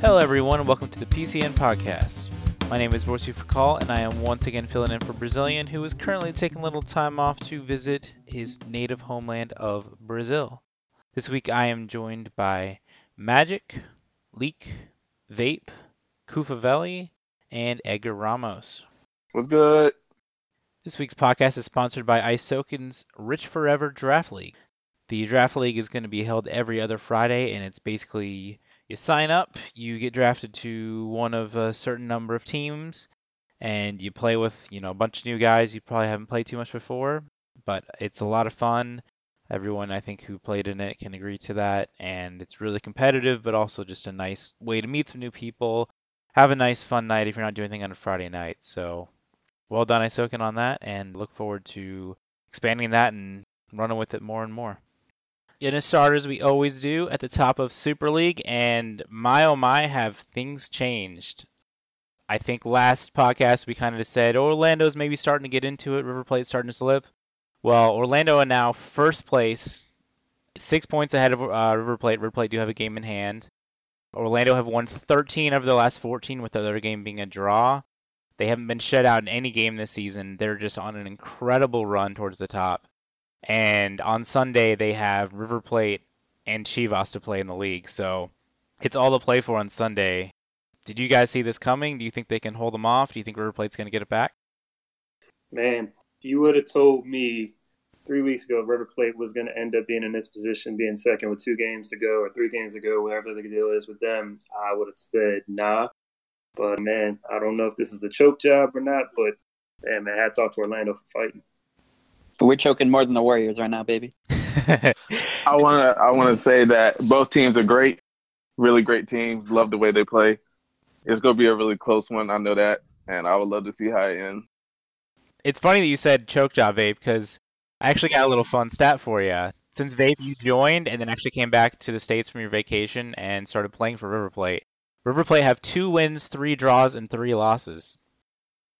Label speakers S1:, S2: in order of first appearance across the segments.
S1: Hello, everyone, and welcome to the PCN podcast. My name is Dorsey Fakal, and I am once again filling in for Brazilian, who is currently taking a little time off to visit his native homeland of Brazil. This week, I am joined by Magic, Leak, Vape, Kufavelli, and Edgar Ramos.
S2: What's good?
S1: This week's podcast is sponsored by Isokin's Rich Forever Draft League. The Draft League is going to be held every other Friday, and it's basically you sign up, you get drafted to one of a certain number of teams, and you play with you know a bunch of new guys you probably haven't played too much before, but it's a lot of fun. Everyone I think who played in it can agree to that, and it's really competitive, but also just a nice way to meet some new people, have a nice fun night if you're not doing anything on a Friday night. So, well done, Isoken, on that, and look forward to expanding that and running with it more and more. In a starters, we always do at the top of Super League, and my oh my, have things changed. I think last podcast we kind of said Orlando's maybe starting to get into it, River Plate's starting to slip. Well, Orlando are now first place, six points ahead of uh, River Plate. River Plate do have a game in hand. Orlando have won 13 of their last 14, with the other game being a draw. They haven't been shut out in any game this season. They're just on an incredible run towards the top. And on Sunday, they have River Plate and Chivas to play in the league. So it's all to play for on Sunday. Did you guys see this coming? Do you think they can hold them off? Do you think River Plate's going to get it back?
S3: Man, you would have told me three weeks ago River Plate was going to end up being in this position, being second with two games to go or three games to go, whatever the deal is with them, I would have said nah. But man, I don't know if this is a choke job or not. But man, man, hats off to Orlando for fighting.
S4: We're choking more than the Warriors right now, baby.
S2: I want to I want to say that both teams are great, really great teams. Love the way they play. It's going to be a really close one. I know that, and I would love to see how it ends.
S1: It's funny that you said choke job, Vape, because I actually got a little fun stat for you. Since Vape, you joined and then actually came back to the States from your vacation and started playing for River Plate. River Plate have two wins, three draws, and three losses.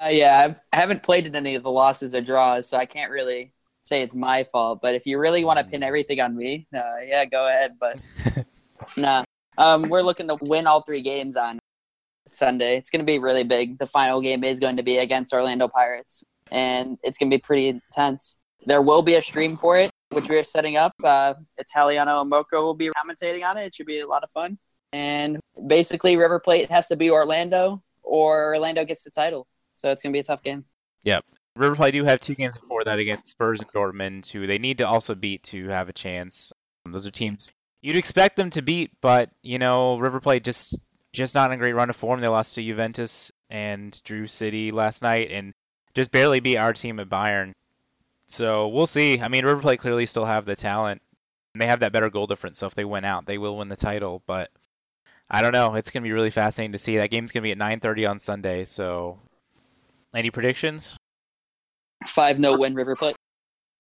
S4: Uh, yeah, I've, I haven't played in any of the losses or draws, so I can't really say it's my fault. But if you really want to pin everything on me, uh, yeah, go ahead. But nah, um, we're looking to win all three games on Sunday. It's going to be really big. The final game is going to be against Orlando Pirates, and it's going to be pretty intense. There will be a stream for it, which we are setting up. Uh, Italiano and Moko will be commentating on it. It should be a lot of fun. And basically, River Plate has to be Orlando, or Orlando gets the title. So it's going to be a tough game.
S1: Yep. River Plate do have two games before that against Spurs and Dortmund, who they need to also beat to have a chance. Um, those are teams you'd expect them to beat, but you know River Plate just just not in a great run of form. They lost to Juventus and Drew City last night, and just barely beat our team at Bayern. So we'll see. I mean, River Plate clearly still have the talent. And they have that better goal difference, so if they win out, they will win the title. But I don't know. It's gonna be really fascinating to see. That game's gonna be at 9:30 on Sunday. So, any predictions?
S4: Five no win River Plate.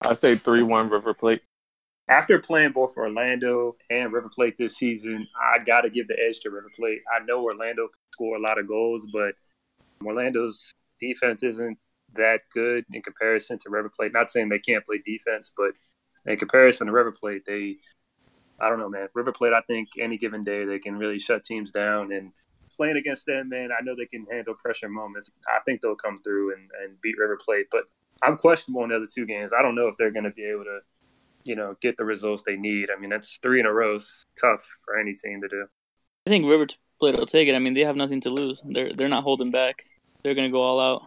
S2: I say three one River Plate.
S3: After playing both Orlando and River Plate this season, I got to give the edge to River Plate. I know Orlando can score a lot of goals, but Orlando's defense isn't that good in comparison to River Plate. Not saying they can't play defense, but in comparison to River Plate, they, I don't know, man. River Plate, I think any given day they can really shut teams down. And playing against them, man, I know they can handle pressure moments. I think they'll come through and, and beat River Plate. But I'm questionable in the other two games. I don't know if they're going to be able to, you know, get the results they need. I mean, that's three in a row. It's tough for any team to do.
S5: I think River Plate will take it. I mean, they have nothing to lose. They're they're not holding back. They're going to go all out.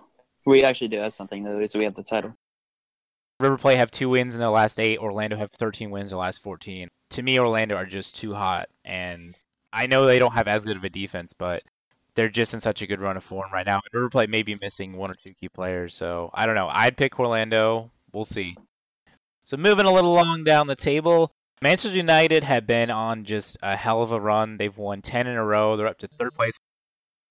S4: We actually do have something though. lose. We have the title.
S1: River Plate have two wins in their last eight. Orlando have 13 wins in the last 14. To me, Orlando are just too hot, and I know they don't have as good of a defense, but they're just in such a good run of form right now. River Plate may be missing one or two key players, so I don't know. I'd pick Orlando. We'll see. So moving a little along down the table, Manchester United have been on just a hell of a run. They've won 10 in a row. They're up to third place.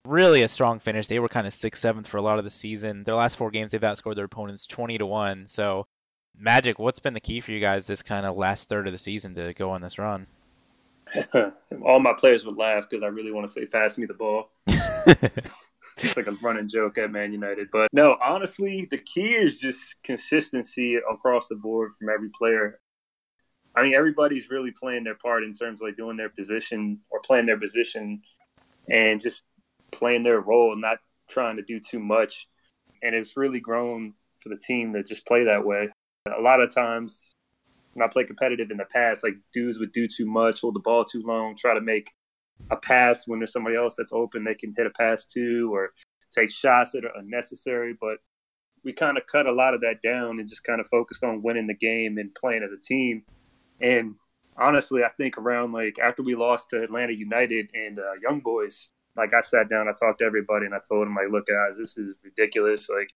S1: Really a strong finish. They were kind of sixth, seventh for a lot of the season. Their last four games, they've outscored their opponents 20 to one. So, Magic, what's been the key for you guys this kind of last third of the season to go on this run?
S3: All my players would laugh because I really want to say, "Pass me the ball." It's like a running joke at Man United. But no, honestly, the key is just consistency across the board from every player. I mean, everybody's really playing their part in terms of like doing their position or playing their position and just playing their role, not trying to do too much. And it's really grown for the team to just play that way. A lot of times, when I play competitive in the past, like dudes would do too much, hold the ball too long, try to make a pass when there's somebody else that's open they can hit a pass to, or take shots that are unnecessary. But we kind of cut a lot of that down and just kind of focused on winning the game and playing as a team. And honestly, I think around like after we lost to Atlanta United and uh, Young Boys, like I sat down, I talked to everybody, and I told them like, look, guys, this is ridiculous. Like,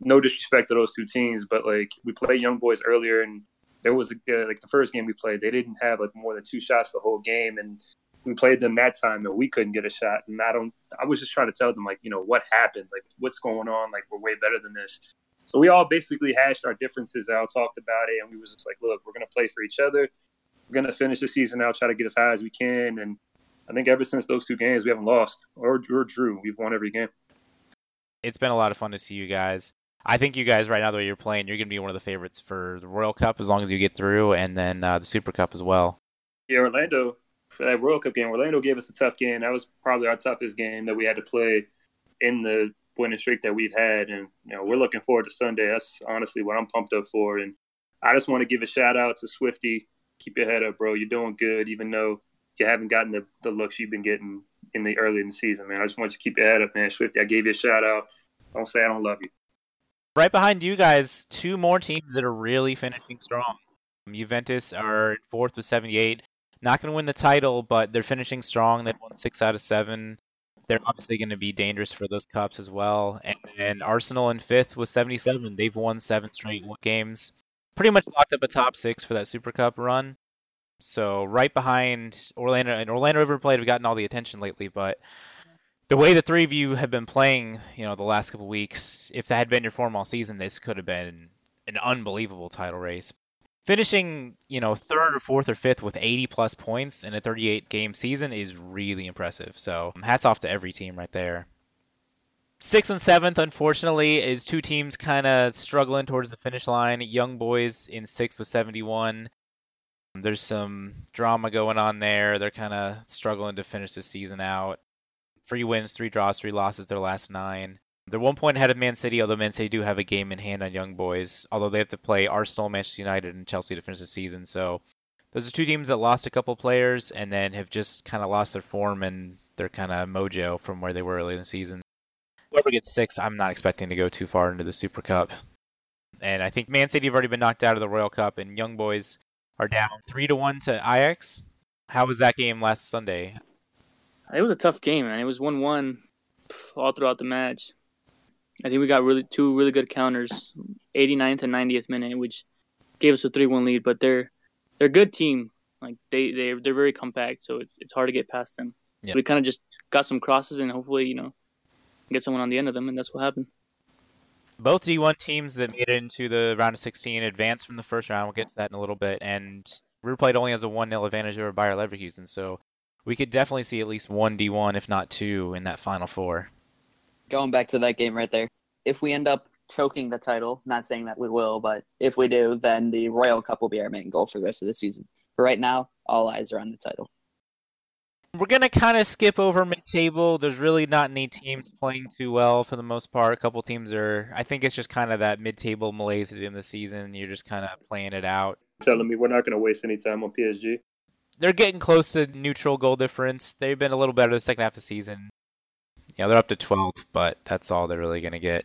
S3: no disrespect to those two teams, but like we played Young Boys earlier, and there was uh, like the first game we played, they didn't have like more than two shots the whole game, and we played them that time and we couldn't get a shot. And I don't, I was just trying to tell them like, you know, what happened, like what's going on, like we're way better than this. So we all basically hashed our differences out, talked about it, and we was just like, look, we're gonna play for each other. We're gonna finish the season out, try to get as high as we can, and I think ever since those two games, we haven't lost or, or drew. We've won every game.
S1: It's been a lot of fun to see you guys. I think you guys right now, the way you're playing, you're going to be one of the favorites for the Royal Cup as long as you get through, and then uh, the Super Cup as well.
S3: Yeah, Orlando for that Royal Cup game. Orlando gave us a tough game. That was probably our toughest game that we had to play in the winning streak that we've had, and you know we're looking forward to Sunday. That's honestly what I'm pumped up for, and I just want to give a shout out to Swifty. Keep your head up, bro. You're doing good, even though you haven't gotten the, the looks you've been getting in the early in the season, man. I just want you to keep your head up, man. Swifty, I gave you a shout out. Don't say I don't love you.
S1: Right behind you guys, two more teams that are really finishing strong. Juventus are in fourth with 78. Not going to win the title, but they're finishing strong. They've won six out of seven. They're obviously going to be dangerous for those cups as well. And then Arsenal in fifth with 77. They've won seven straight games. Pretty much locked up a top six for that Super Cup run. So right behind Orlando and Orlando River Plate have gotten all the attention lately, but the way the three of you have been playing, you know, the last couple weeks, if that had been your form all season, this could have been an unbelievable title race. Finishing, you know, third or fourth or fifth with 80 plus points in a 38 game season is really impressive. So um, hats off to every team right there. Sixth and seventh, unfortunately, is two teams kind of struggling towards the finish line. Young Boys in sixth with 71. There's some drama going on there. They're kind of struggling to finish the season out. Three wins, three draws, three losses, their last nine. They're one point ahead of Man City, although Man City do have a game in hand on Young Boys, although they have to play Arsenal, Manchester United, and Chelsea to finish the season. So those are two teams that lost a couple players and then have just kind of lost their form and their kind of mojo from where they were early in the season. Whoever gets six, I'm not expecting to go too far into the Super Cup. And I think Man City have already been knocked out of the Royal Cup, and Young Boys are down three to one to Ajax. How was that game last Sunday?
S5: It was a tough game, man. It was one one all throughout the match. I think we got really two really good counters, 89th and 90th minute, which gave us a three one lead. But they're they're a good team. Like they they they're very compact, so it's it's hard to get past them.
S1: Yeah.
S5: We kind of just got some crosses and hopefully you know get someone on the end of them, and that's what happened.
S1: Both D1 teams that made it into the round of 16 advanced from the first round. We'll get to that in a little bit. And River Plate only has a 1 0 advantage over Bayer Leverkusen. So we could definitely see at least one D1, if not two, in that final four.
S4: Going back to that game right there. If we end up choking the title, not saying that we will, but if we do, then the Royal Cup will be our main goal for the rest of the season. But right now, all eyes are on the title.
S1: We're going to kind of skip over mid table. There's really not any teams playing too well for the most part. A couple teams are, I think it's just kind of that mid table malaise at the end of the season. You're just kind of playing it out.
S3: Telling me we're not going to waste any time on PSG.
S1: They're getting close to neutral goal difference. They've been a little better the second half of the season. Yeah, they're up to 12th, but that's all they're really going to get.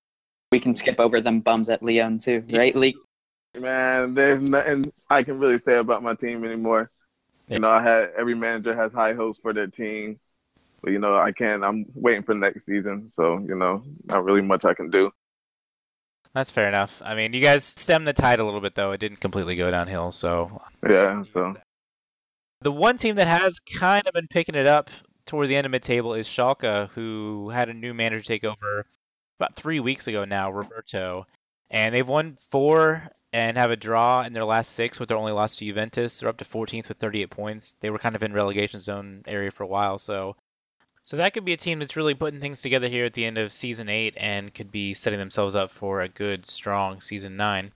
S4: We can skip over them bums at Lyon too, right, Lee?
S2: Man, there's nothing I can really say about my team anymore.
S1: Yeah.
S2: You know, I had every manager has high hopes for their team, but you know, I can't. I'm waiting for next season, so you know, not really much I can do.
S1: That's fair enough. I mean, you guys stemmed the tide a little bit, though. It didn't completely go downhill, so
S2: Yeah, so
S1: The one team that has kind of been picking it up towards the end of mid-table is Schalke, who had a new manager take over about three weeks ago now, Roberto, and they've won four and have a draw in their last six with their only loss to Juventus. They're up to 14th with 38 points. They were kind of in relegation zone area for a while, so so that could be a team that's really putting things together here at the end of season eight and could be setting themselves up for a good, strong season nine.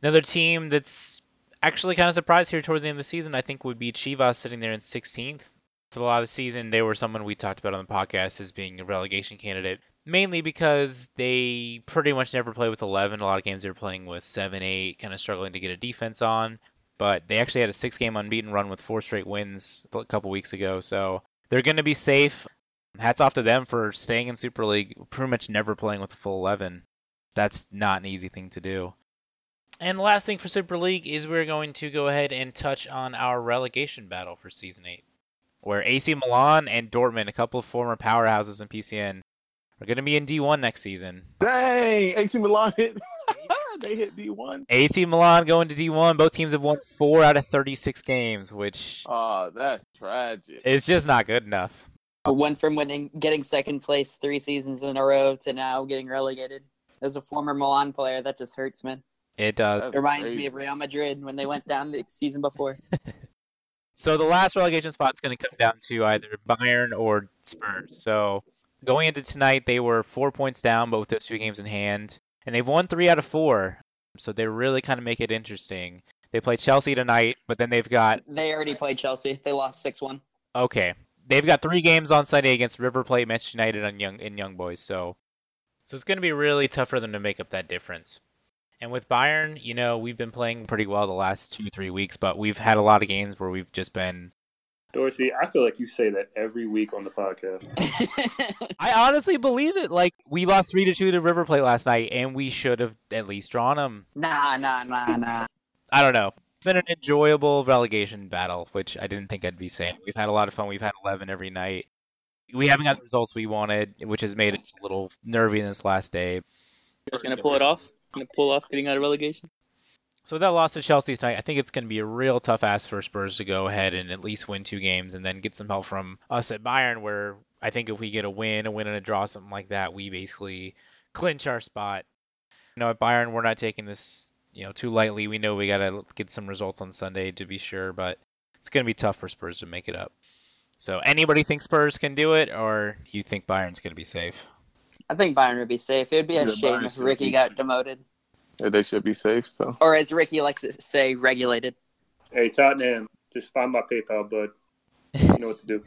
S1: Another team that's actually kind of surprised here towards the end of the season, I think, would be Chivas sitting there in 16th, for a lot of the season, they were someone we talked about on the podcast as being a relegation candidate, mainly because they pretty much never play with 11. A lot of games they were playing with 7, 8, kind of struggling to get a defense on. But they actually had a six game unbeaten run with four straight wins a couple weeks ago. So they're going to be safe. Hats off to them for staying in Super League, pretty much never playing with a full 11. That's not an easy thing to do. And the last thing for Super League is we're going to go ahead and touch on our relegation battle for Season 8, where AC Milan and Dortmund, a couple of former powerhouses in PCN, are going to be in D1 next season.
S2: Dang, AC Milan hit. they hit D1.
S1: AC Milan going to D1. Both teams have won four out of 36 games, which
S2: Oh, that's tragic.
S1: It's just not good enough.
S4: Went from winning, getting second place three seasons in a row to now getting relegated. As a former Milan player, that just hurts, man.
S1: It does.
S4: It reminds
S2: crazy.
S4: me of Real Madrid when they went down the season before.
S1: So the last relegation spot is going to come down to either Bayern or Spurs. So going into tonight, they were four points down, but with those two games in hand, and they've won three out of four. So they really kind of make it interesting. They play Chelsea tonight, but then they've got
S4: They already played Chelsea. They lost six one.
S1: okay, they've got three games on Sunday against River Plate, Manchester United, and Young and Young Boys. So so it's going to be really tough for them to make up that difference. And with Bayern, you know, we've been playing pretty well the last two three weeks, but we've had a lot of games where we've just been
S3: Dorsey, I feel like you say that every week on the podcast.
S1: I honestly believe it. Like we lost three to two to River Plate last night, and we should have at least drawn them.
S4: nah, nah, nah, nah.
S1: I don't know. It's been an enjoyable relegation battle, which I didn't think I'd be saying. We've had a lot of fun. We've had 11 every night. We haven't got the results we wanted, which has made us a little nervy in this last day.
S5: Gonna pull it off. Gonna pull off getting out of relegation.
S1: So with that loss to Chelsea tonight, I think it's going to be a real tough ask for Spurs to go ahead and at least win two games and then get some help from us at Bayern, where I think if we get a win, a win and a draw, something like that, we basically clinch our spot. You know, at Bayern, we're not taking this you know too lightly. We know we got to get some results on Sunday to be sure, but it's going to be tough for Spurs to make it up. So anybody think Spurs can do it, or you think Bayern's going to be safe?
S4: I think Bayern would be safe. It would be a
S2: Yeah,
S4: shame
S2: Bayern
S4: if Ricky got demoted,
S2: Yeah, they should be safe. So
S4: or as Ricky likes to say, regulated.
S3: Hey, Tottenham, just find my PayPal, bud. You know what to do.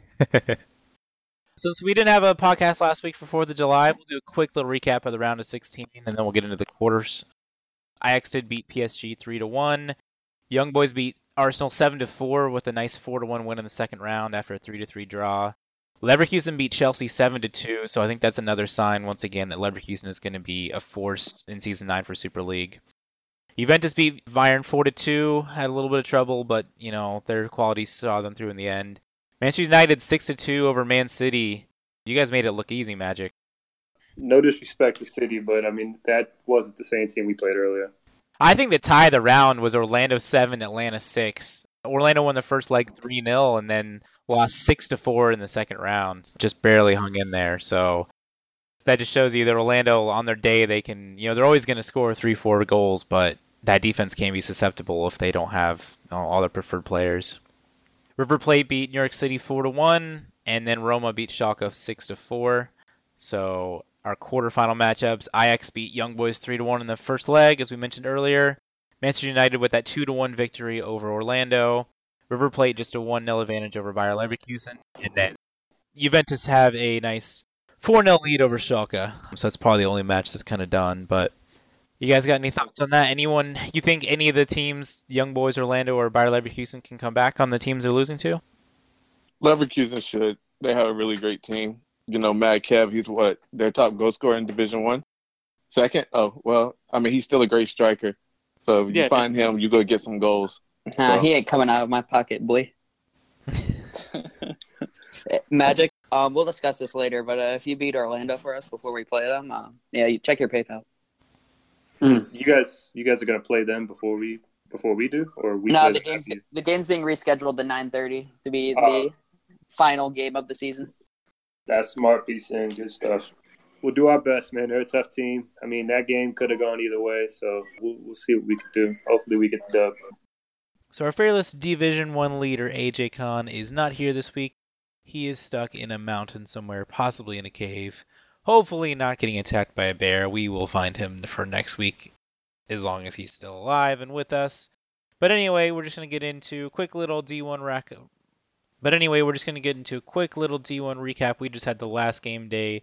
S1: Since we didn't have a podcast last week for Fourth of July, we'll do a quick little recap of the round of 16, and then we'll get into the quarters. Ajax did beat PSG three to one. Young Boys beat Arsenal seven to four with a nice four to one win in the second round after a three to three draw. Leverkusen beat Chelsea seven to two, so I think that's another sign once again that Leverkusen is going to be a force in season nine for Super League. Juventus beat Bayern four to two, had a little bit of trouble, but you know their quality saw them through in the end. Manchester United six to two over Man City. You guys made it look easy, Magic.
S3: No disrespect to City, but I mean that wasn't the same team we played earlier.
S1: I think the tie of the round was Orlando seven, Atlanta six. Orlando won the first leg three 0 and then lost six to four in the second round. Just barely hung in there. So that just shows you that Orlando on their day they can you know, they're always gonna score three, four goals, but that defense can be susceptible if they don't have you know, all their preferred players. River Plate beat New York City four to one, and then Roma beat Schalke six to four. So our quarterfinal matchups: Ajax beat Young Boys three to one in the first leg, as we mentioned earlier. Manchester United with that two to one victory over Orlando. River Plate just a one 0 advantage over Bayer Leverkusen, and then Juventus have a nice four 0 lead over Schalke. So that's probably the only match that's kind of done. But you guys got any thoughts on that? Anyone you think any of the teams, Young Boys, Orlando, or Bayer Leverkusen, can come back on the teams they're losing to?
S2: Leverkusen should. They have a really great team. You know, Mad Kev, he's what their top goal scorer in Division One. Second, oh well, I mean he's still a great striker. So if you
S5: Yeah.
S2: find him, you go get some goals.
S4: Nah,
S2: Well-
S4: he ain't coming out of my pocket, boy. Magic. Um, we'll discuss this later, but uh, if you beat Orlando for us before we play them, um, yeah, you check your PayPal.
S3: You guys, you guys are gonna play them before we before we do, or we
S4: no,
S3: play
S4: the game's
S3: after you?
S4: the game's being rescheduled to nine thirty to be
S3: Oh.
S4: the final game of the season.
S3: That's smart piece and good stuff. We'll do our best, man. They're a tough team. I mean, that game could have gone either way, so we'll, we'll see what we can do. Hopefully, we get the dub.
S1: So our fearless Division One leader AJ Khan is not here this week. He is stuck in a mountain somewhere, possibly in a cave. Hopefully not getting attacked by a bear. We will find him for next week as long as he's still alive and with us. But anyway, we're just going to get into a quick little D1 rack But anyway, we're just going to get into a quick little D1 recap. We just had the last game day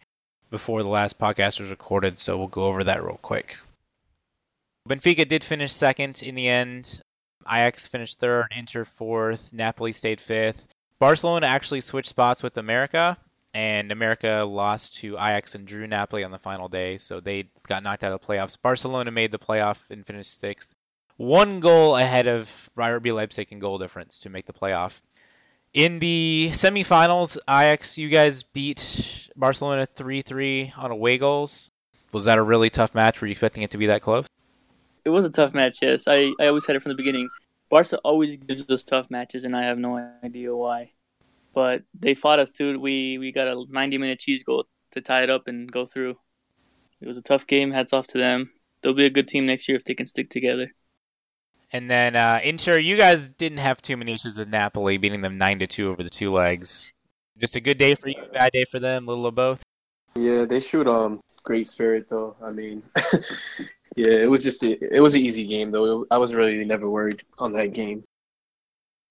S1: before the last podcast was recorded, so we'll go over that real quick. Benfica did finish second in the end. Ajax finished third, Inter fourth, Napoli stayed fifth. Barcelona actually switched spots with America, and America lost to Ajax and drew Napoli on the final day, so they got knocked out of the playoffs. Barcelona made the playoff and finished sixth, one goal ahead of RB Leipzig in goal difference to make the playoff. In the semifinals, Ajax, you guys beat Barcelona 3 3 on away goals. Was that a really tough match? Were you expecting it to be that close?
S5: It was a tough match, yes. I, I always had it from the beginning. Barca always gives us tough matches, and I have no idea why. But they fought us too. We we got a 90 minute cheese goal to tie it up and go through. It was a tough game. Hats off to them. They'll be a good team next year if they can stick together.
S1: And then uh, Inter, you guys didn't have too many issues with Napoli, beating them nine to two over the two legs. Just a good day for you, bad day for them, little of both.
S6: Yeah, they showed um great spirit though. I mean, yeah, it was just a, it was an easy game though. I was really never worried on that game.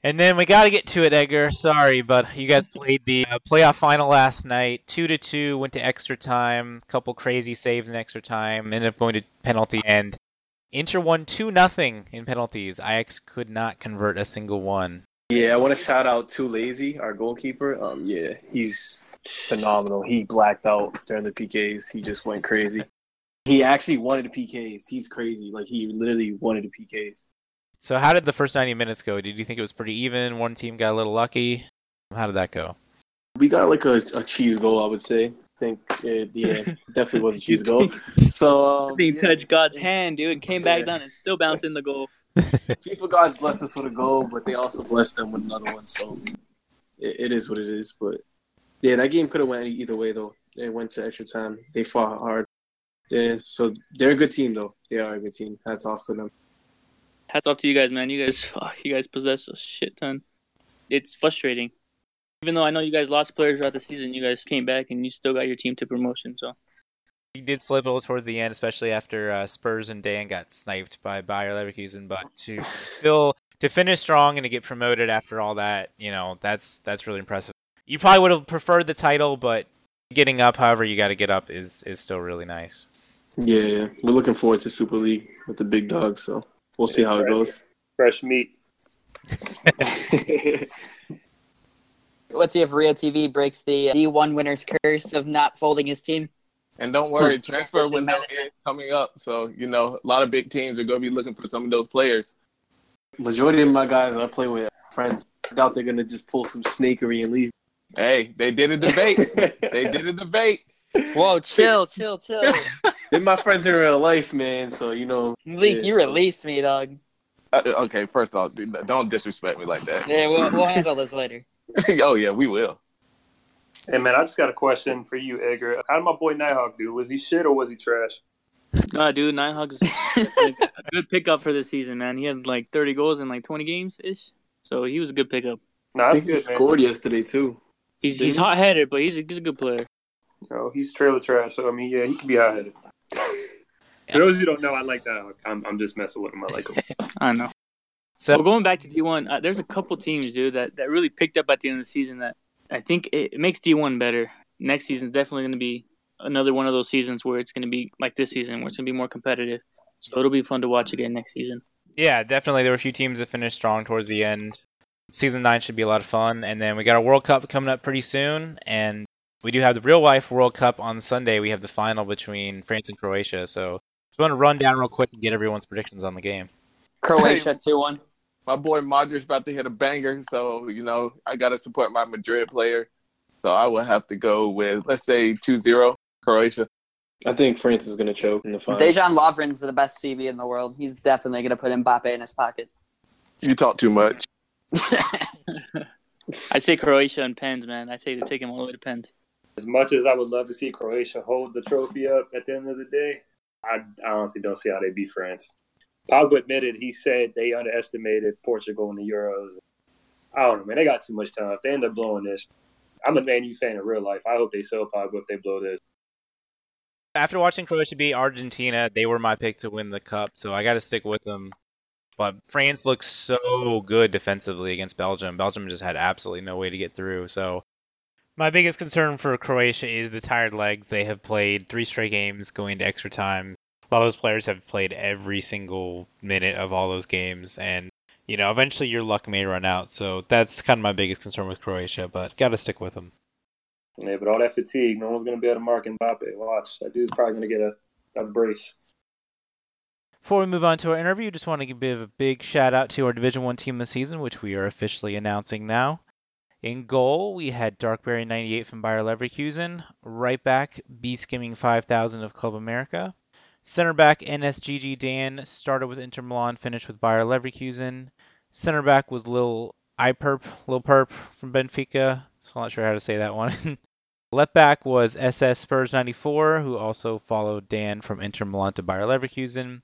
S1: And then we got to get to it, Edgar. Sorry, but you guys played the uh, playoff final last night. Two to two, went to extra time. Couple crazy saves in extra time. Ended up going to penalty, and Inter won 2 nothing in penalties. Ajax could not convert a single one.
S6: Yeah, I want to shout out Too Lazy, our goalkeeper. Um, yeah, he's phenomenal. He blacked out during the PKs. He just went crazy. He actually wanted the PKs. He's crazy. Like he literally wanted the PKs.
S1: So how did the first 90 minutes go? Did you think it was pretty even? One team got a little lucky. How did that go?
S6: We got like a, a cheese goal, I would say I think it, yeah, definitely was a cheese goal. So um,
S5: He
S6: yeah.
S5: touched God's hand, dude, and came back
S6: Yeah.
S5: down and still bouncing the goal.
S6: FIFA gods blessed us with a goal, but they also blessed them with another one. So it, it is what it is. But yeah, that game could have went either way though. It went to extra time. They fought hard. Yeah, so they're a good team though. They are a good team. Hats off to them.
S5: Hats off to you guys, man. You guys, fuck, you guys possess a shit ton. It's frustrating. Even though I know you guys lost players throughout the season, you guys came back and you still got your team to promotion. So
S1: He did slip a little towards the end, especially after uh, Spurs and Dan got sniped by Bayer Leverkusen. But to still to finish strong and to get promoted after all that, you know, that's that's really impressive. You probably would have preferred the title, but getting up, however you got to get up, is is still really nice.
S6: Yeah, yeah, we're looking forward to Super League with the big dogs. So we'll see how it goes.
S3: Fresh meat.
S4: Let's see if Rio TV breaks the uh, D1 winner's curse of not folding his team.
S2: And don't worry, transfer window is coming up. So, you know, a lot of big teams are going to be looking for some of those players.
S6: Majority of my guys I play with are friends. I doubt they're gonna just pull some snakery and leave.
S2: Hey, they did a debate. they did a debate.
S4: Whoa, chill, chill, chill.
S6: They're my friends in real life, man. So you know,
S4: Leak,
S6: Yeah,
S4: you
S6: so-
S4: released me, dog.
S2: Uh, okay, first off, dude, don't disrespect me like that.
S4: Yeah, we'll, we'll handle this later.
S2: oh, yeah, we will.
S3: Hey man, I just got a question for you, Edgar. How did my boy Nighthawk do? Was he shit or was he trash?
S5: Nah, dude, Nighthawks like, a good pickup for this season, man. He had like 30 goals in like 20 games ish, so he was a good pickup.
S3: Nah,
S6: I
S3: that's
S6: think he
S3: man.
S6: scored yesterday too.
S5: He's
S6: Did
S5: he's hot headed, but he's a, he's a good player.
S3: Oh, he's trailer trash. So I mean, yeah, he can be hot headed. For those who don't know, I like that. I'm, I'm just messing with him. I like him.
S5: I know.
S1: So
S5: Well, going back to D1, uh, there's a couple teams, dude, that, that really picked up at the end of the season that I think it, it makes D1 better. Next season's definitely going to be another one of those seasons where it's going to be like this season, where it's going to be more competitive. So it'll be fun to watch again next season.
S1: yeah, definitely there were a few teams that finished strong towards the end. Season nine should be a lot of fun, and then we got a World Cup coming up pretty soon, and we do have the real life World Cup on Sunday. We have the final between France and Croatia, so just want to run down real quick and get everyone's predictions on the game.
S4: Croatia 2 1.
S2: My boy Modric's about to hit a banger, so, you know, I got to support my Madrid player. So I will have to go with, let's say, 2 0 Croatia.
S6: I think France is gonna choke in the final.
S4: Dejan Lovren's the best CB in the world. He's definitely going to put Mbappe in his pocket.
S2: You talk too much.
S5: I say Croatia and Pens, man. I say to take him all the way to Pens.
S3: As much as I would love to see Croatia hold the trophy up at the end of the day, I, I honestly don't see how they beat France. Pogba admitted he said they underestimated Portugal in the Euros. I don't know, man. They got too much time. If they end up blowing this, I'm a Man U fan in real life. I hope they sell Pogba if they blow this.
S1: After watching Croatia beat Argentina, they were my pick to win the cup, so I got to stick with them. But France looks so good defensively against Belgium. Belgium just had absolutely no way to get through. So my biggest concern for Croatia is the tired legs. They have played three straight games going to extra time. A lot of those players have played every single minute of all those games, and you know, eventually your luck may run out. So that's kind of my biggest concern with Croatia, but got to stick with them.
S3: Yeah, but all that fatigue, no one's going to be able to mark Mbappe. Watch, that dude's probably going to get a, a brace.
S1: Before we move on to our interview, just want to give a big shout out to our Division One team this season, which we are officially announcing now. In goal, we had Darkberry 98 from Bayer Leverkusen. Right back, B Skimming 5000 of Club America. Center back, NSGG Dan started with Inter Milan, finished with Bayer Leverkusen. Center back was Lil Iperp, Lil Perp from Benfica. So I'm not sure how to say that one. Left back was SS Spurs 94, who also followed Dan from Inter Milan to Bayer Leverkusen.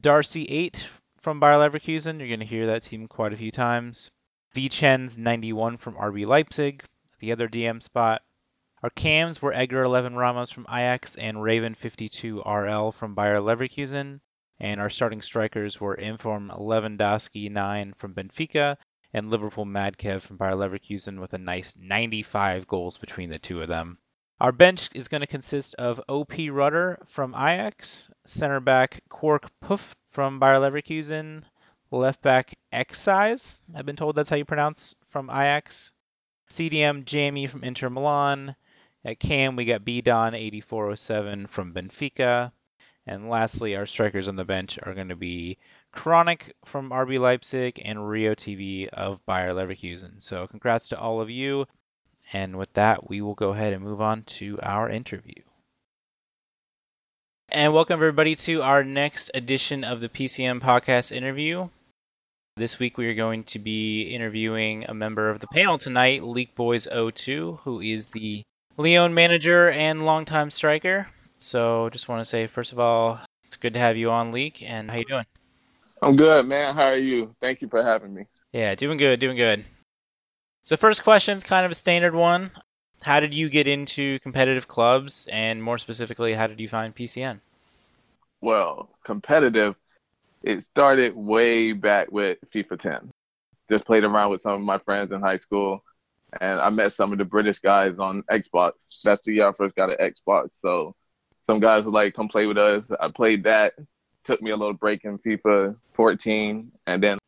S1: Darcy 8 from Bayer Leverkusen. You're going to hear that team quite a few times. Vichens 91 from RB Leipzig, the other DM spot. Our cams were Edgar 11 Ramos from Ajax and Raven 52 RL from Bayer Leverkusen. And our starting strikers were Inform Lewandowski 9 from Benfica and Liverpool Madkev from Bayer Leverkusen with a nice 95 goals between the two of them. Our bench is going to consist of OP Rudder from Ajax, center back Quark Puff from Bayer Leverkusen, left back Excise. I've been told that's how you pronounce from Ajax. CDM Jamie from Inter Milan. At Cam, we got B Don 8407 from Benfica. And lastly, our strikers on the bench are going to be Chronic from RB Leipzig and Rio TV of Bayer Leverkusen. So, congrats to all of you. And with that, we will go ahead and move on to our interview. And welcome everybody to our next edition of the PCN podcast interview. This week we are going to be interviewing a member of the panel tonight, Leak Boys 02, who is the Lyon manager and longtime striker. So just want to say first of all, it's good to have you on, Leak, and how you doing?
S2: I'm good, man. How are you? Thank you for having me.
S1: Yeah, doing good, doing good. So first question's kind of a standard one. How did you get into competitive clubs, and more specifically, how did you find PCN?
S2: Well, competitive. It started way back with FIFA 10. Just played around with some of my friends in high school, and I met some of the British guys on Xbox. That's the year I first got an Xbox. So some guys were like, "Come play with us." I played that. Took me a little break in FIFA 14, and then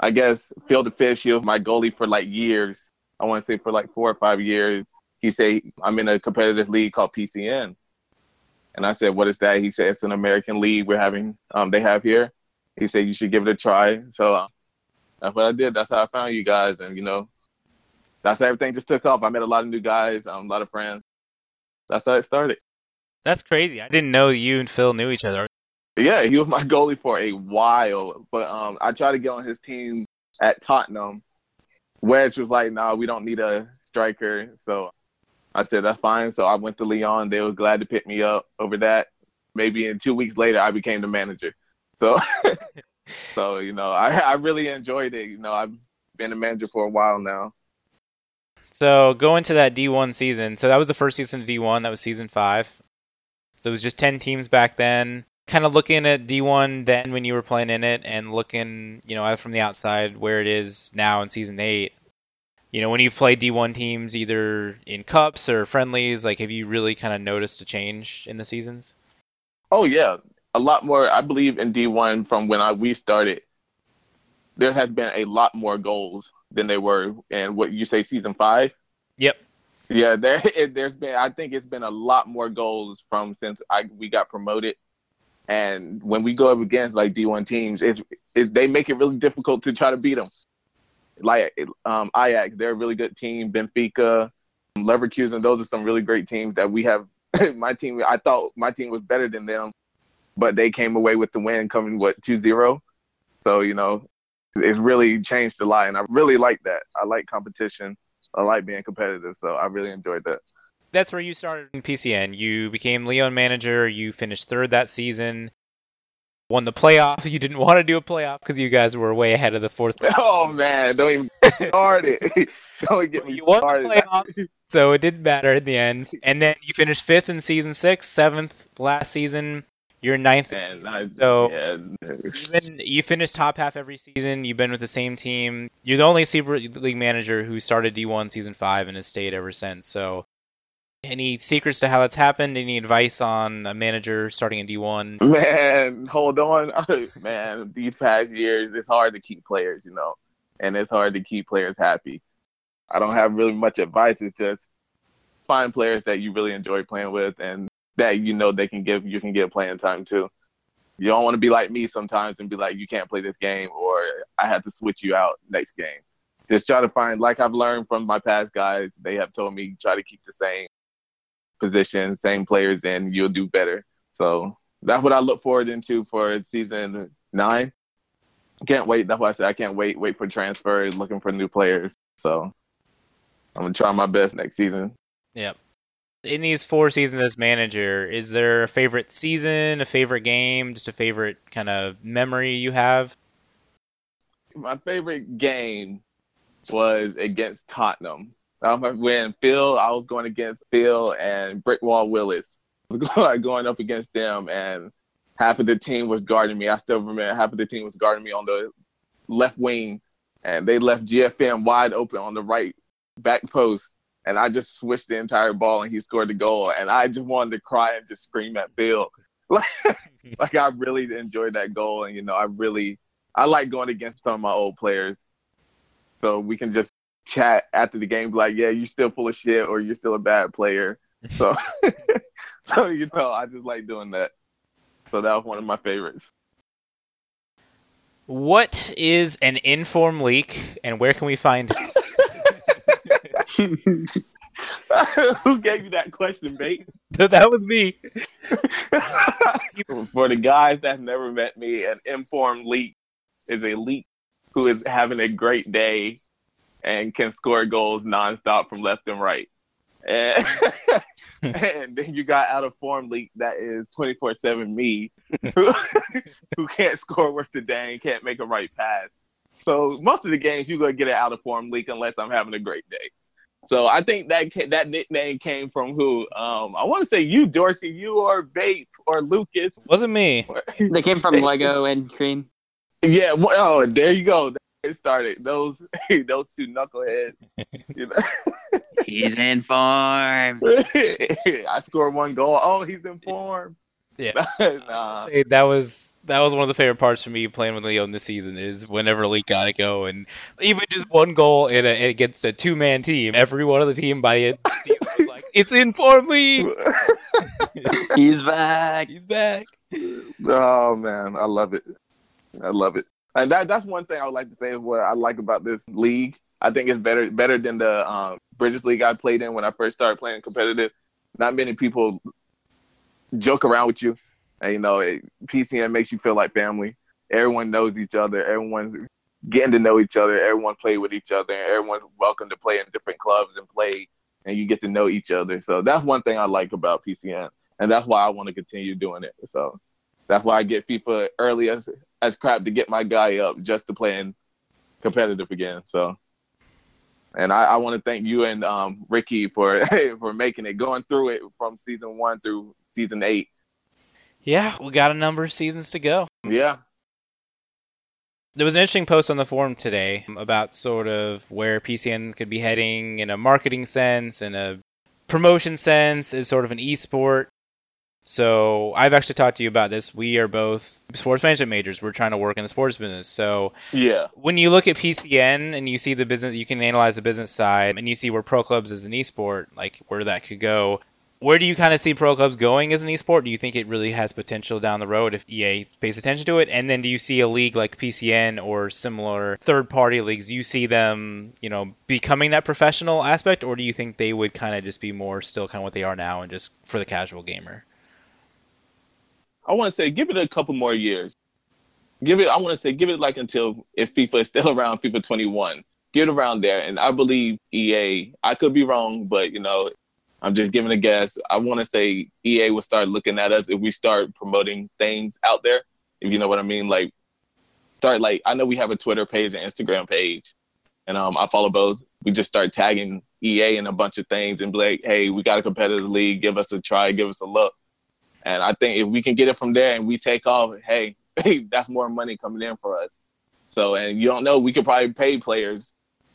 S2: I guess Phil DeFicio, my goalie for like years. I want to say for like four or five years. He said I'm in a competitive league called PCN, and I said, "What is that?" He said, "It's an American league we're having. Um, they have here." He said, "You should give it a try." So uh, that's what I did. That's how I found you guys, and you know, that's how everything just took off. I met a lot of new guys, um, a lot of friends. That's how it started.
S1: That's crazy. I didn't know you and Phil knew each other.
S2: Yeah, he was my goalie for a while, but um, I tried to get on his team at Tottenham. Wedge was like, "No, nah, we don't need a striker." So I said, "That's fine." So I went to Lyon. They were glad to pick me up over that. Maybe in two weeks later, I became the manager. So, so you know, I I really enjoyed it. You know, I've been a manager for a while now.
S1: So going to that D1 season, so that was the first season of D1. That was season five. So it was just ten teams back then kind of looking at D1 then when you were playing in it and looking, you know, from the outside where it is now in season 8. You know, when you've played D1 teams either in cups or friendlies, like have you really kind of noticed a change in the seasons?
S2: Oh yeah, a lot more. I believe in D1 from when I we started. There has been a lot more goals than they were in what you say season 5.
S1: Yep.
S2: Yeah, there it, there's been I think it's been a lot more goals from since I we got promoted and when we go up against like D1 teams, it's, it, they make it really difficult to try to beat them. Like um, Ajax, they're a really good team. Benfica, Leverkusen, those are some really great teams that we have. my team, I thought my team was better than them, but they came away with the win, coming what 2-0. So you know, it's really changed a lot, and I really like that. I like competition. I like being competitive, so I really enjoyed that
S1: that's where you started in PCN. You became Lyon manager. You finished third that season. Won the playoff. You didn't want to do a playoff because you guys were way ahead of the fourth.
S2: Oh man, don't even start it. don't get me
S1: you won
S2: started.
S1: the playoff, so it didn't matter in the end. And then you finished fifth in season six, seventh last season. You're ninth. this
S2: And
S1: season,
S2: I,
S1: so
S2: yeah,
S1: been you finished top half every season. You've been with the same team. You're the only Super League manager who started D1 season five and has stayed ever since. So, any secrets to how that's happened? Any advice on a manager starting in D1?
S2: Man, hold on. Man, these past years, it's hard to keep players, you know, and it's hard to keep players happy. I don't have really much advice. It's just find players that you really enjoy playing with and that you know they can give you can get playing time too. You don't want to be like me sometimes and be like, you can't play this game or I have to switch you out next game. Just try to find, like I've learned from my past guys, they have told me try to keep the same position, same players, and you'll do better. So that's what I look forward into for season nine. Can't wait. That's why I said I can't wait. Wait for transfers, looking for new players. So I'm gonna try my best next season.
S1: Yep. In these four seasons as manager, is there a favorite season, a favorite game, just a favorite kind of memory you have?
S2: My favorite game was against Tottenham. Um, when Phil, I was going against Phil and Brickwall Willis. I was going up against them, and half of the team was guarding me. I still remember half of the team was guarding me on the left wing, and they left GFM wide open on the right back post. And I just switched the entire ball, and he scored the goal. And I just wanted to cry and just scream at Phil. Like, like I really enjoyed that goal, and you know, I really, I like going against some of my old players, so we can just chat after the game, be like, yeah, you're still full of shit, or you're still a bad player. So, so you know, I just like doing that. So that was one of my favorites.
S1: What is an inform leak, and where can we find it?
S2: Who gave you that question, Bate?
S1: that was me.
S2: For the guys that never met me, an inform leak is a leak who is having a great day and can score goals nonstop from left and right. And, and then you got out of form leak that is 24 7 me, who, who can't score worth a dang, can't make a right pass. So most of the games you're gonna get an out of form leak unless I'm having a great day. So I think that that nickname came from who? Um, I want to say you, Dorsey, you or Bape or Lucas.
S1: Wasn't me.
S4: They came from Lego and Cream.
S2: Yeah. well, Oh, there you go. It started those those two knuckleheads. You know?
S4: He's informed.
S2: I scored one goal. Oh, he's in form.
S1: Yeah.
S2: nah.
S1: Say that was that was one of the favorite parts for me playing with Leo in this season is whenever Leak got to go and even just one goal in a, against a two man team, every one of the team by the end of the season was like, "It's inform League,
S4: He's back.
S1: he's back."
S2: Oh man, I love it. I love it. And that that's one thing I would like to say is what I like about this league. I think it's better better than the um, British league I played in when I first started playing competitive. Not many people joke around with you. And you know, it, PCN makes you feel like family. Everyone knows each other. Everyone's getting to know each other. Everyone play with each other. And everyone's welcome to play in different clubs and play, and you get to know each other. So that's one thing I like about PCN, and that's why I want to continue doing it. So that's why I get FIFA early as as crap to get my guy up just to play in competitive again. So, and I, I want to thank you and um, Ricky for for making it, going through it from season one through season eight.
S1: Yeah, we got a number of seasons to go.
S2: Yeah,
S1: There was an interesting post on the forum today about sort of where PCN could be heading in a marketing sense and a promotion sense as sort of an esport. So I've actually talked to you about this. We are both sports management majors. We're trying to work in the sports business. So
S2: yeah,
S1: when you look at PCN and you see the business, you can analyze the business side and you see where pro clubs is an esport, like where that could go. Where do you kind of see pro clubs going as an esport? Do you think it really has potential down the road if EA pays attention to it? And then do you see a league like PCN or similar third party leagues? You see them, you know, becoming that professional aspect, or do you think they would kind of just be more still kind of what they are now and just for the casual gamer?
S2: I want to say give it a couple more years. Give it. I want to say give it like until if FIFA is still around, FIFA 21. Get around there, and I believe EA. I could be wrong, but you know, I'm just giving a guess. I want to say EA will start looking at us if we start promoting things out there. If you know what I mean, like start like I know we have a Twitter page and Instagram page, and um, I follow both. We just start tagging EA in a bunch of things and be like, hey, we got a competitive league. Give us a try. Give us a look. And I think if we can get it from there and we take off, hey, hey, that's more money coming in for us. So, and you don't know, we could probably pay players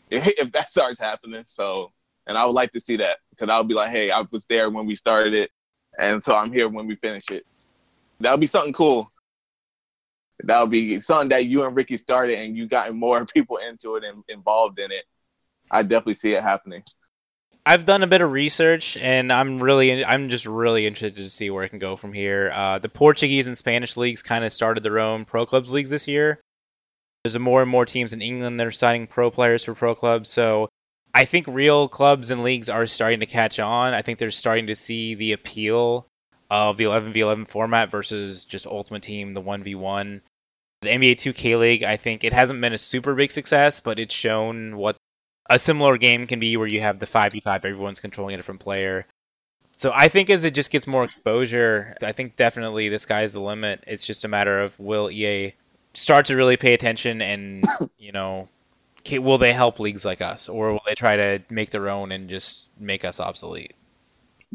S2: if, if that starts happening. So, and I would like to see that because I'll be like, hey, I was there when we started it, and so I'm here when we finish it. That would be something cool. That would be something that you and Ricky started, and you got more people into it and involved in it. I definitely see it happening.
S1: I've done a bit of research, and I'm really, I'm just really interested to see where it can go from here. Uh, the Portuguese and Spanish leagues kind of started their own pro clubs leagues this year. There's more and more teams in England that are signing pro players for pro clubs, so I think real clubs and leagues are starting to catch on. I think they're starting to see the appeal of the 11v11 format versus just Ultimate Team, the 1v1. The NBA 2K League, I think it hasn't been a super big success, but it's shown what a similar game can be where you have the 5v5, everyone's controlling a different player. So I think as it just gets more exposure, I think definitely the sky's the limit. It's just a matter of will EA start to really pay attention and, you know, will they help leagues like us or will they try to make their own and just make us obsolete?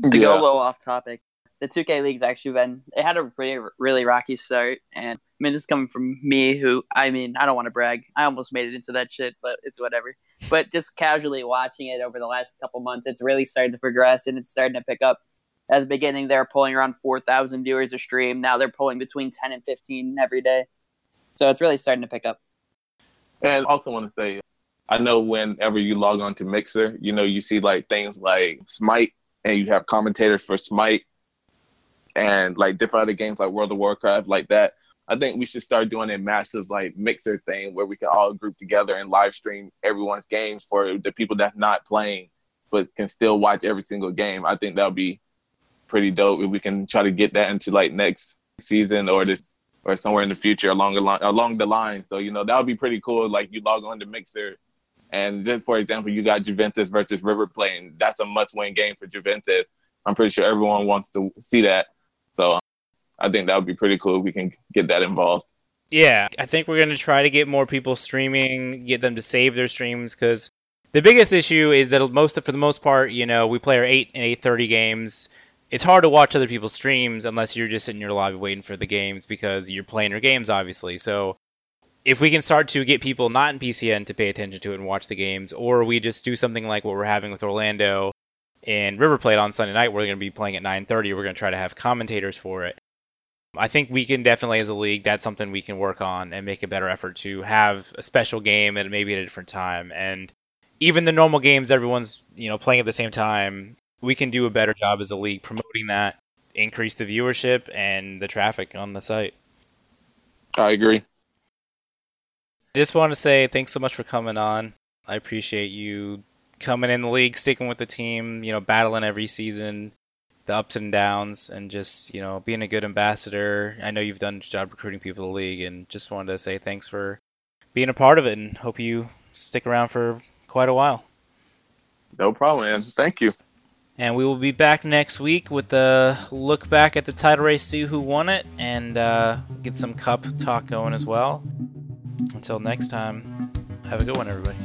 S4: To go a little off topic, the 2K league's actually been it had a really really rocky start, and I mean this is coming from me, who I mean I don't want to brag, I almost made it into that shit, but it's whatever. But just casually watching it over the last couple months, it's really starting to progress and it's starting to pick up. At the beginning, they were pulling around 4,000 viewers a stream. Now they're pulling between 10 and 15 every day. So it's really starting to pick up.
S2: And also want to say, I know whenever you log on to Mixer, you know, you see like things like Smite and you have commentators for Smite and like different other games like World of Warcraft, like that. I think we should start doing a massive like mixer thing where we can all group together and live stream everyone's games for the people that's not playing but can still watch every single game. I think that would be pretty dope if we can try to get that into like next season or this or somewhere in the future along the line, along the line. So you know that would be pretty cool. Like you log on to Mixer, and just for example, you got Juventus versus River Plate, and that's a must-win game for Juventus. I'm pretty sure everyone wants to see that. So I think that would be pretty cool if we can get that involved.
S1: Yeah, I think we're going to try to get more people streaming, get them to save their streams because the biggest issue is that most for the most part, you know, we play our 8 and 8:30 games it's hard to watch other people's streams unless you're just sitting in your lobby waiting for the games because you're playing your games, obviously. So if we can start to get people not in PCN to pay attention to it and watch the games, or we just do something like what we're having with Orlando and River Plate on Sunday night, we're going to be playing at 9:30. We're going to try to have commentators for it. I think we can definitely, as a league, that's something we can work on and make a better effort to have a special game and maybe at a different time. And even the normal games, everyone's you know playing at the same time we can do a better job as a league promoting that, increase the viewership and the traffic on the site.
S2: I agree.
S1: I just want to say thanks so much for coming on. I appreciate you coming in the league, sticking with the team, you know, battling every season, the ups and downs, and just, you know, being a good ambassador. I know you've done a job recruiting people to the league, and just wanted to say thanks for being a part of it and hope you stick around for quite a while.
S2: No problem, man. Thank you.
S1: And we will be back next week with a look back at the title race, see who won it, and uh, get some cup talk going as well. Until next time, have a good one, everybody.